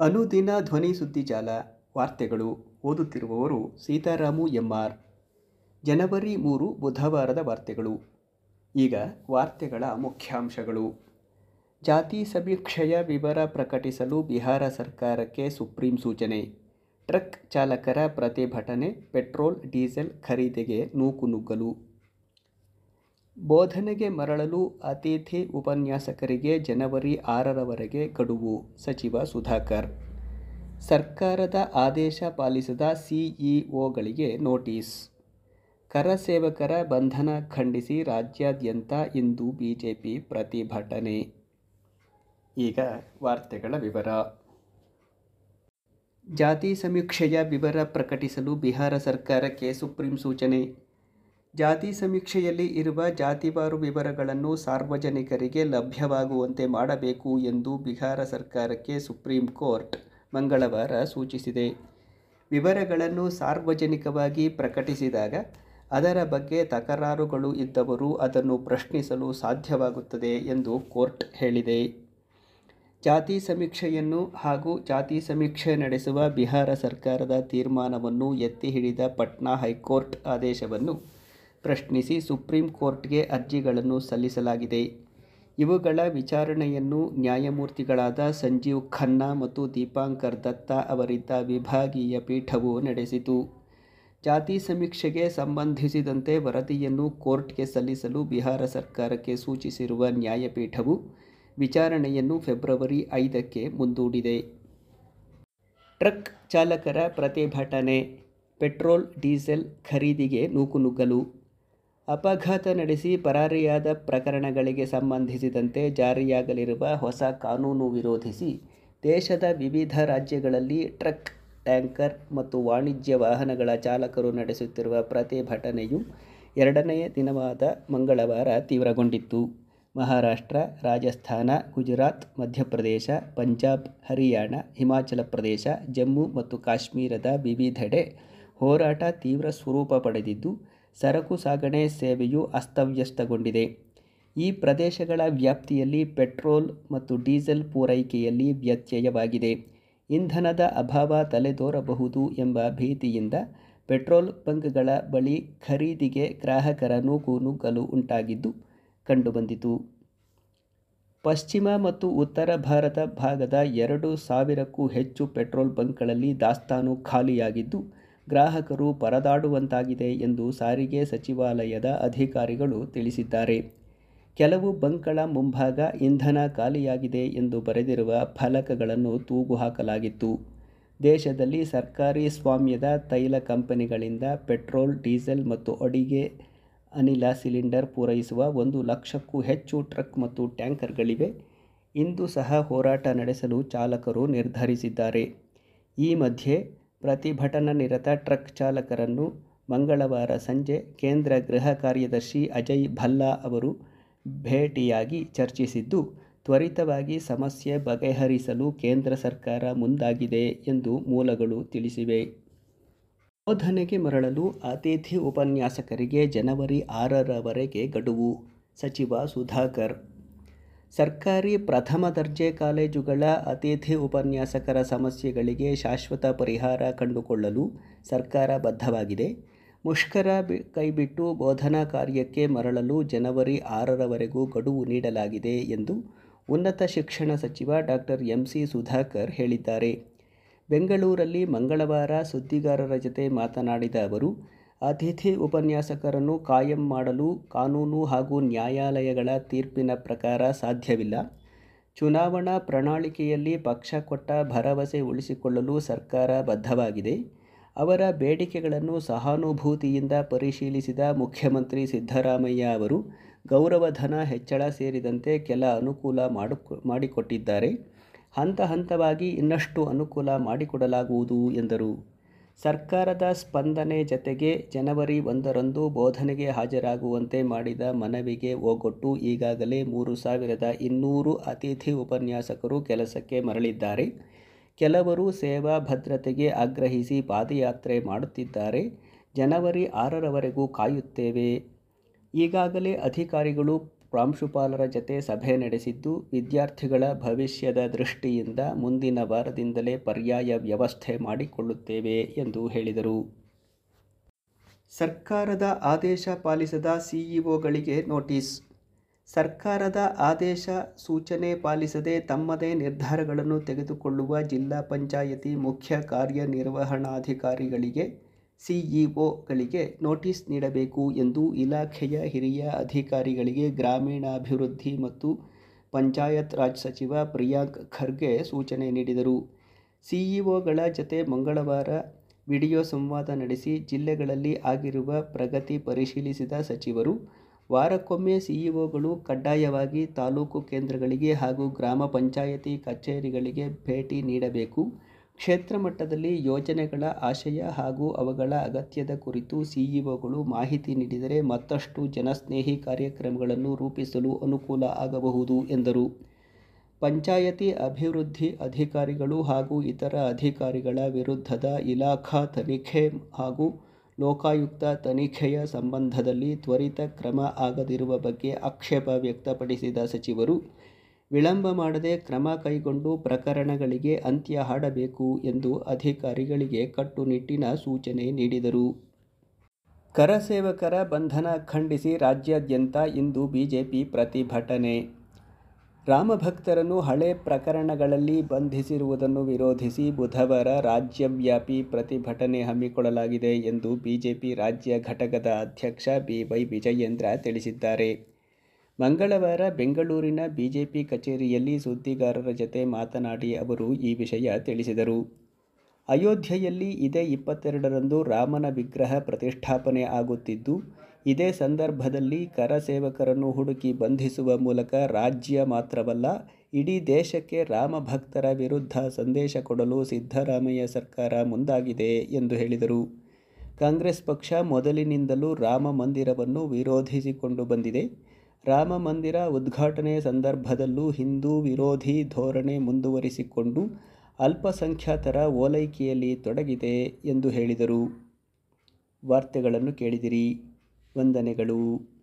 ಅನುದಿನ ಧ್ವನಿ ಸುದ್ದಿಜಾಲ ವಾರ್ತೆಗಳು ಓದುತ್ತಿರುವವರು ಸೀತಾರಾಮು ಎಂಆರ್. ಜನವರಿ ಮೂರು ಬುಧವಾರದ ವಾರ್ತೆಗಳು. ಈಗ ವಾರ್ತೆಗಳ ಮುಖ್ಯಾಂಶಗಳು. ಜಾತಿ ಸಮೀಕ್ಷೆಯ ವಿವರ ಪ್ರಕಟಿಸಲು ಬಿಹಾರ ಸರ್ಕಾರಕ್ಕೆ ಸುಪ್ರೀಂ ಸೂಚನೆ. ಟ್ರಕ್ ಚಾಲಕರ ಪ್ರತಿಭಟನೆ, ಪೆಟ್ರೋಲ್, ಡೀಸೆಲ್ ಖರೀದಿಗೆ ನೂಕುನುಗ್ಗಲು ಬೋಧನೆಗೆ ಮರಳಲು ಅತಿಥಿ ಉಪನ್ಯಾಸಕರಿಗೆ ಜನವರಿ ಆರರವರೆಗೆ ಗಡುವು. ಸಚಿವ ಸುಧಾಕರ್. ಸರ್ಕಾರದ ಆದೇಶ ಪಾಲಿಸದ ಸಿಇಒಗಳಿಗೆ ನೋಟಿಸ್. ಕರಸೇವಕರ ಬಂಧನ ಖಂಡಿಸಿ ರಾಜ್ಯಾದ್ಯಂತ ಇಂದು ಬಿಜೆಪಿ ಪ್ರತಿಭಟನೆ. ಈಗ ವಾರ್ತೆಗಳ ವಿವರ. ಜಾತಿ ಸಮೀಕ್ಷೆಯ ವಿವರ ಪ್ರಕಟಿಸಲು ಬಿಹಾರ ಸರ್ಕಾರಕ್ಕೆ ಸುಪ್ರೀಂ ಸೂಚನೆ. ಜಾತಿ ಸಮೀಕ್ಷೆಯಲ್ಲಿ ಇರುವ ಜಾತಿವಾರು ವಿವರಗಳನ್ನು ಸಾರ್ವಜನಿಕರಿಗೆ ಲಭ್ಯವಾಗುವಂತೆ ಮಾಡಬೇಕು ಎಂದು ಬಿಹಾರ ಸರ್ಕಾರಕ್ಕೆ ಸುಪ್ರೀಂ ಕೋರ್ಟ್ ಮಂಗಳವಾರ ಸೂಚಿಸಿದೆ. ವಿವರಗಳನ್ನು ಸಾರ್ವಜನಿಕವಾಗಿ ಪ್ರಕಟಿಸಿದಾಗ ಅದರ ಬಗ್ಗೆ ತಕರಾರುಗಳು ಇದ್ದವರು ಅದನ್ನು ಪ್ರಶ್ನಿಸಲು ಸಾಧ್ಯವಾಗುತ್ತದೆ ಎಂದು ಕೋರ್ಟ್ ಹೇಳಿದೆ. ಜಾತಿ ಸಮೀಕ್ಷೆಯನ್ನು ಹಾಗೂ ಜಾತಿ ಸಮೀಕ್ಷೆ ನಡೆಸುವ ಬಿಹಾರ ಸರ್ಕಾರದ ತೀರ್ಮಾನವನ್ನು ಎತ್ತಿ ಹಿಡಿದ ಪಟ್ನಾ ಹೈಕೋರ್ಟ್ ಆದೇಶವನ್ನು ಪ್ರಶ್ನಿಸಿ ಸುಪ್ರೀಂ ಕೋರ್ಟ್ಗೆ ಅರ್ಜಿಗಳನ್ನು ಸಲ್ಲಿಸಲಾಗಿದೆ. ಇವುಗಳ ವಿಚಾರಣೆಯನ್ನು ನ್ಯಾಯಮೂರ್ತಿಗಳಾದ ಸಂಜೀವ್ ಖನ್ನಾ ಮತ್ತು ದೀಪಾಂಕರ್ ದತ್ತಾ ಅವರಿದ್ದ ವಿಭಾಗೀಯ ಪೀಠವು ನಡೆಸಿತು. ಜಾತಿ ಸಮೀಕ್ಷೆಗೆ ಸಂಬಂಧಿಸಿದಂತೆ ವರದಿಯನ್ನು ಕೋರ್ಟ್ಗೆ ಸಲ್ಲಿಸಲು ಬಿಹಾರ ಸರ್ಕಾರಕ್ಕೆ ಸೂಚಿಸಿರುವ ನ್ಯಾಯಪೀಠವು ವಿಚಾರಣೆಯನ್ನು ಫೆಬ್ರವರಿ ಐದಕ್ಕೆ ಮುಂದೂಡಿದೆ. ಟ್ರಕ್ ಚಾಲಕರ ಪ್ರತಿಭಟನೆ, ಪೆಟ್ರೋಲ್, ಡೀಸೆಲ್ ಖರೀದಿಗೆ ನೂಕುನುಗ್ಗಲು ಅಪಘಾತ ನಡೆಸಿ ಪರಾರಿಯಾದ ಪ್ರಕರಣಗಳಿಗೆ ಸಂಬಂಧಿಸಿದಂತೆ ಜಾರಿಯಾಗಲಿರುವ ಹೊಸ ಕಾನೂನು ವಿರೋಧಿಸಿ ದೇಶದ ವಿವಿಧ ರಾಜ್ಯಗಳಲ್ಲಿ ಟ್ರಕ್, ಟ್ಯಾಂಕರ್ ಮತ್ತು ವಾಣಿಜ್ಯ ವಾಹನಗಳ ಚಾಲಕರು ನಡೆಸುತ್ತಿರುವ ಪ್ರತಿಭಟನೆಯು ಎರಡನೆಯ ದಿನವಾದ ಮಂಗಳವಾರ ತೀವ್ರಗೊಂಡಿತ್ತು. ಮಹಾರಾಷ್ಟ್ರ, ರಾಜಸ್ಥಾನ, ಗುಜರಾತ್, ಮಧ್ಯಪ್ರದೇಶ, ಪಂಜಾಬ್, ಹರಿಯಾಣ, ಹಿಮಾಚಲ ಪ್ರದೇಶ, ಜಮ್ಮು ಮತ್ತು ಕಾಶ್ಮೀರದ ವಿವಿಧೆಡೆ ಹೋರಾಟ ತೀವ್ರ ಸ್ವರೂಪ ಪಡೆದಿದ್ದು ಸರಕು ಸಾಗಣೆ ಸೇವೆಯು ಅಸ್ತವ್ಯಸ್ತಗೊಂಡಿದೆ. ಈ ಪ್ರದೇಶಗಳ ವ್ಯಾಪ್ತಿಯಲ್ಲಿ ಪೆಟ್ರೋಲ್ ಮತ್ತು ಡೀಸೆಲ್ ಪೂರೈಕೆಯಲ್ಲಿ ವ್ಯತ್ಯಯವಾಗಿದೆ. ಇಂಧನದ ಅಭಾವ ತಲೆದೋರಬಹುದು ಎಂಬ ಭೀತಿಯಿಂದ ಪೆಟ್ರೋಲ್ ಬಂಕ್ಗಳ ಬಳಿ ಖರೀದಿಗೆ ಗ್ರಾಹಕರ ನೂಕು ನುಗ್ಗಲು ಉಂಟಾಗಿದ್ದು ಕಂಡುಬಂದಿತು. ಪಶ್ಚಿಮ ಮತ್ತು ಉತ್ತರ ಭಾರತ ಭಾಗದ ಎರಡು ಸಾವಿರಕ್ಕೂ ಹೆಚ್ಚು ಪೆಟ್ರೋಲ್ ಬಂಕ್ಗಳಲ್ಲಿ ದಾಸ್ತಾನು ಖಾಲಿಯಾಗಿದ್ದು ಗ್ರಾಹಕರು ಪರದಾಡುವಂತಾಗಿದೆ ಎಂದು ಸಾರಿಗೆ ಸಚಿವಾಲಯದ ಅಧಿಕಾರಿಗಳು ತಿಳಿಸಿದ್ದಾರೆ. ಕೆಲವು ಬಂಕ್ಗಳ ಮುಂಭಾಗ ಇಂಧನ ಖಾಲಿಯಾಗಿದೆ ಎಂದು ಬರೆದಿರುವ ಫಲಕಗಳನ್ನು ತೂಗು ಹಾಕಲಾಗಿತ್ತು ದೇಶದಲ್ಲಿ ಸರ್ಕಾರಿ ಸ್ವಾಮ್ಯದ ತೈಲ ಕಂಪನಿಗಳಿಂದ ಪೆಟ್ರೋಲ್, ಡೀಸೆಲ್ ಮತ್ತು ಅಡಿಗೆ ಅನಿಲ ಸಿಲಿಂಡರ್ ಪೂರೈಸುವ ಒಂದು ಲಕ್ಷಕ್ಕೂ ಹೆಚ್ಚು ಟ್ರಕ್ ಮತ್ತು ಟ್ಯಾಂಕರ್ಗಳಿವೆ. ಇಂದು ಸಹ ಹೋರಾಟ ನಡೆಸಲು ಚಾಲಕರು ನಿರ್ಧರಿಸಿದ್ದಾರೆ. ಈ ಮಧ್ಯೆ ಪ್ರತಿಭಟನಾ ನಿರತ ಟ್ರಕ್ ಚಾಲಕರನ್ನು ಮಂಗಳವಾರ ಸಂಜೆ ಕೇಂದ್ರ ಗೃಹ ಕಾರ್ಯದರ್ಶಿ ಅಜಯ್ ಭಲ್ಲಾ ಅವರು ಭೇಟಿಯಾಗಿ ಚರ್ಚಿಸಿದ್ದು, ತ್ವರಿತವಾಗಿ ಸಮಸ್ಯೆ ಬಗೆಹರಿಸಲು ಕೇಂದ್ರ ಸರ್ಕಾರ ಮುಂದಾಗಿದೆ ಎಂದು ಮೂಲಗಳು ತಿಳಿಸಿವೆ. ಬೋಧನೆಗೆ ಮರಳಲು ಅತಿಥಿ ಉಪನ್ಯಾಸಕರಿಗೆ ಜನವರಿ ಆರರವರೆಗೆ ಗಡುವು. ಸಚಿವ ಸುಧಾಕರ್ ಸರ್ಕಾರಿ ಪ್ರಥಮ ದರ್ಜೆ ಕಾಲೇಜುಗಳ ಅತಿಥಿ ಉಪನ್ಯಾಸಕರ ಸಮಸ್ಯೆಗಳಿಗೆ ಶಾಶ್ವತ ಪರಿಹಾರ ಕಂಡುಕೊಳ್ಳಲು ಸರ್ಕಾರ ಬದ್ಧವಾಗಿದೆ. ಮುಷ್ಕರ ಕೈಬಿಟ್ಟು ಬೋಧನಾ ಕಾರ್ಯಕ್ಕೆ ಮರಳಲು ಜನವರಿ ಆರರವರೆಗೂ ಗಡುವು ನೀಡಲಾಗಿದೆ ಎಂದು ಉನ್ನತ ಶಿಕ್ಷಣ ಸಚಿವ ಡಾಕ್ಟರ್ ಎಂ ಸಿ ಸುಧಾಕರ್ ಹೇಳಿದ್ದಾರೆ. ಬೆಂಗಳೂರಲ್ಲಿ ಮಂಗಳವಾರ ಸುದ್ದಿಗಾರರ ಜತೆ ಮಾತನಾಡಿದ ಅವರು ಅತಿಥಿ ಉಪನ್ಯಾಸಕರನ್ನು ಕಾಯಂ ಮಾಡಲು ಕಾನೂನು ಹಾಗೂ ನ್ಯಾಯಾಲಯಗಳ ತೀರ್ಪಿನ ಪ್ರಕಾರ ಸಾಧ್ಯವಿಲ್ಲ. ಚುನಾವಣಾ ಪ್ರಣಾಳಿಕೆಯಲ್ಲಿ ಪಕ್ಷ ಕೊಟ್ಟ ಭರವಸೆ ಉಳಿಸಿಕೊಳ್ಳಲು ಸರ್ಕಾರ ಬದ್ಧವಾಗಿದೆ. ಅವರ ಬೇಡಿಕೆಗಳನ್ನು ಸಹಾನುಭೂತಿಯಿಂದ ಪರಿಶೀಲಿಸಿದ ಮುಖ್ಯಮಂತ್ರಿ ಸಿದ್ದರಾಮಯ್ಯ ಅವರು ಗೌರವಧನ ಹೆಚ್ಚಳ ಸೇರಿದಂತೆ ಕೆಲ ಅನುಕೂಲ ಮಾಡು ಮಾಡಿಕೊಟ್ಟಿದ್ದಾರೆ. ಹಂತ ಹಂತವಾಗಿ ಇನ್ನಷ್ಟು ಅನುಕೂಲ ಮಾಡಿಕೊಡಲಾಗುವುದು ಎಂದರು. ಸರ್ಕಾರದ ಸ್ಪಂದನೆ ಜತೆಗೆ ಜನವರಿ ಒಂದರಂದು ಬೋಧನೆಗೆ ಹಾಜರಾಗುವಂತೆ ಮಾಡಿದ ಮನವಿಗೆ ಒಗ್ಗೊಟ್ಟು ಈಗಾಗಲೇ ಮೂರು ಸಾವಿರದ ಇನ್ನೂರು ಅತಿಥಿ ಉಪನ್ಯಾಸಕರು ಕೆಲಸಕ್ಕೆ ಮರಳಿದ್ದಾರೆ. ಕೆಲವರು ಸೇವಾ ಭದ್ರತೆಗೆ ಆಗ್ರಹಿಸಿ ಪಾದಯಾತ್ರೆ ಮಾಡುತ್ತಿದ್ದಾರೆ. ಜನವರಿ ಆರರವರೆಗೂ ಕಾಯುತ್ತೇವೆ. ಈಗಾಗಲೇ ಅಧಿಕಾರಿಗಳು ಪ್ರಾಂಶುಪಾಲರ ಜತೆ ಸಭೆ ನಡೆಸಿದ್ದು, ವಿದ್ಯಾರ್ಥಿಗಳ ಭವಿಷ್ಯದ ದೃಷ್ಟಿಯಿಂದ ಮುಂದಿನ ವಾರದಿಂದಲೇ ಪರ್ಯಾಯ ವ್ಯವಸ್ಥೆ ಮಾಡಿಕೊಳ್ಳುತ್ತೇವೆ ಎಂದು ಹೇಳಿದರು. ಸರ್ಕಾರದ ಆದೇಶ ಪಾಲಿಸದ ಸಿಇಒಗಳಿಗೆ ನೋಟಿಸ್. ಸರ್ಕಾರದ ಆದೇಶ ಸೂಚನೆ ಪಾಲಿಸದೆ ತಮ್ಮದೇ ನಿರ್ಧಾರಗಳನ್ನು ತೆಗೆದುಕೊಳ್ಳುವ ಜಿಲ್ಲಾ ಪಂಚಾಯಿತಿ ಮುಖ್ಯ ಕಾರ್ಯನಿರ್ವಹಣಾಧಿಕಾರಿಗಳಿಗೆ ಸಿಇಒಗಳಿಗೆ ನೋಟಿಸ್ ನೀಡಬೇಕು ಎಂದು ಇಲಾಖೆಯ ಹಿರಿಯ ಅಧಿಕಾರಿಗಳಿಗೆ ಗ್ರಾಮೀಣಾಭಿವೃದ್ಧಿ ಮತ್ತು ಪಂಚಾಯತ್ ರಾಜ್ ಸಚಿವ ಪ್ರಿಯಾಂಕ್ ಖರ್ಗೆ ಸೂಚನೆ ನೀಡಿದರು. ಸಿಇಒಗಳ ಜತೆ ಮಂಗಳವಾರ ವಿಡಿಯೋ ಸಂವಾದ ನಡೆಸಿ ಜಿಲ್ಲೆಗಳಲ್ಲಿ ಆಗಿರುವ ಪ್ರಗತಿ ಪರಿಶೀಲಿಸಿದ ಸಚಿವರು, ವಾರಕ್ಕೊಮ್ಮೆ ಸಿಇಒಗಳು ಕಡ್ಡಾಯವಾಗಿ ತಾಲೂಕು ಕೇಂದ್ರಗಳಿಗೆ ಹಾಗೂ ಗ್ರಾಮ ಪಂಚಾಯಿತಿ ಕಚೇರಿಗಳಿಗೆ ಭೇಟಿ ನೀಡಬೇಕು. ಕ್ಷೇತ್ರ ಮಟ್ಟದಲ್ಲಿ ಯೋಜನೆಗಳ ಆಶಯ ಹಾಗೂ ಅವುಗಳ ಅಗತ್ಯದ ಕುರಿತು ಸಿಇಒಗಳು ಮಾಹಿತಿ ನೀಡಿದರೆ ಮತ್ತಷ್ಟು ಜನಸ್ನೇಹಿ ಕಾರ್ಯಕ್ರಮಗಳನ್ನು ರೂಪಿಸಲು ಅನುಕೂಲ ಆಗಬಹುದು, ಎಂದರು. ಪಂಚಾಯತಿ ಅಭಿವೃದ್ಧಿ ಅಧಿಕಾರಿಗಳು ಹಾಗೂ ಇತರ ಅಧಿಕಾರಿಗಳ ವಿರುದ್ಧದ ಇಲಾಖಾ ತನಿಖೆ ಹಾಗೂ ಲೋಕಾಯುಕ್ತ ತನಿಖೆಯ ಸಂಬಂಧದಲ್ಲಿ ತ್ವರಿತ ಕ್ರಮ ಆಗದಿರುವ ಬಗ್ಗೆ ಆಕ್ಷೇಪ ವ್ಯಕ್ತಪಡಿಸಿದ ಸಚಿವರು ವಿಳಂಬ ಮಾಡದೆ ಕ್ರಮ ಕೈಗೊಂಡು ಪ್ರಕರಣಗಳಿಗೆ ಅಂತ್ಯ ಹಾಡಬೇಕು ಎಂದು ಅಧಿಕಾರಿಗಳಿಗೆ ಕಟ್ಟುನಿಟ್ಟಿನ ಸೂಚನೆ ನೀಡಿದರು. ಕರಸೇವಕರ ಬಂಧನ ಖಂಡಿಸಿ ರಾಜ್ಯಾದ್ಯಂತ ಇಂದು ಬಿಜೆಪಿ ಪ್ರತಿಭಟನೆ. ರಾಮಭಕ್ತರನ್ನು ಹಳೆ ಪ್ರಕರಣಗಳಲ್ಲಿ ಬಂಧಿಸಿರುವುದನ್ನು ವಿರೋಧಿಸಿ ಬುಧವಾರ ರಾಜ್ಯವ್ಯಾಪಿ ಪ್ರತಿಭಟನೆ ಹಮ್ಮಿಕೊಳ್ಳಲಾಗಿದೆ ಎಂದು ಬಿಜೆಪಿ ರಾಜ್ಯ ಘಟಕದ ಅಧ್ಯಕ್ಷ ಬಿವೈ ವಿಜಯೇಂದ್ರ ತಿಳಿಸಿದ್ದಾರೆ. ಮಂಗಳವಾರ ಬೆಂಗಳೂರಿನ ಬಿಜೆಪಿ ಕಚೇರಿಯಲ್ಲಿ ಸುದ್ದಿಗಾರರ ಜತೆ ಮಾತನಾಡಿ ಅವರು ಈ ವಿಷಯ ತಿಳಿಸಿದರು. ಅಯೋಧ್ಯೆಯಲ್ಲಿ ಇದೇ ಇಪ್ಪತ್ತೆರಡರಂದು ರಾಮನ ವಿಗ್ರಹ ಪ್ರತಿಷ್ಠಾಪನೆ ಆಗುತ್ತಿದ್ದು, ಇದೇ ಸಂದರ್ಭದಲ್ಲಿ ಕರಸೇವಕರನ್ನು ಹುಡುಕಿ ಬಂಧಿಸುವ ಮೂಲಕ ರಾಜ್ಯ ಮಾತ್ರವಲ್ಲ, ಇಡೀ ದೇಶಕ್ಕೆ ರಾಮ ಭಕ್ತರ ವಿರುದ್ಧ ಸಂದೇಶ ಕೊಡಲು ಸಿದ್ದರಾಮಯ್ಯ ಸರ್ಕಾರ ಮುಂದಾಗಿದೆ ಎಂದು ಹೇಳಿದರು. ಕಾಂಗ್ರೆಸ್ ಪಕ್ಷ ಮೊದಲಿನಿಂದಲೂ ರಾಮ ಮಂದಿರವನ್ನು ವಿರೋಧಿಸಿಕೊಂಡು ಬಂದಿದೆ. ರಾಮ ಮಂದಿರ ಉದ್ಘಾಟನೆ ಸಂದರ್ಭದಲ್ಲೂ ಹಿಂದೂ ವಿರೋಧಿ ಧೋರಣೆ ಮುಂದುವರಿಸಿಕೊಂಡು ಅಲ್ಪಸಂಖ್ಯಾತರ ಓಲೈಕೆಯಲ್ಲಿ ತೊಡಗಿದೆ ಎಂದು ಹೇಳಿದರು. ವಾರ್ತೆಗಳನ್ನು ಕೇಳಿದಿರಿ. ವಂದನೆಗಳು.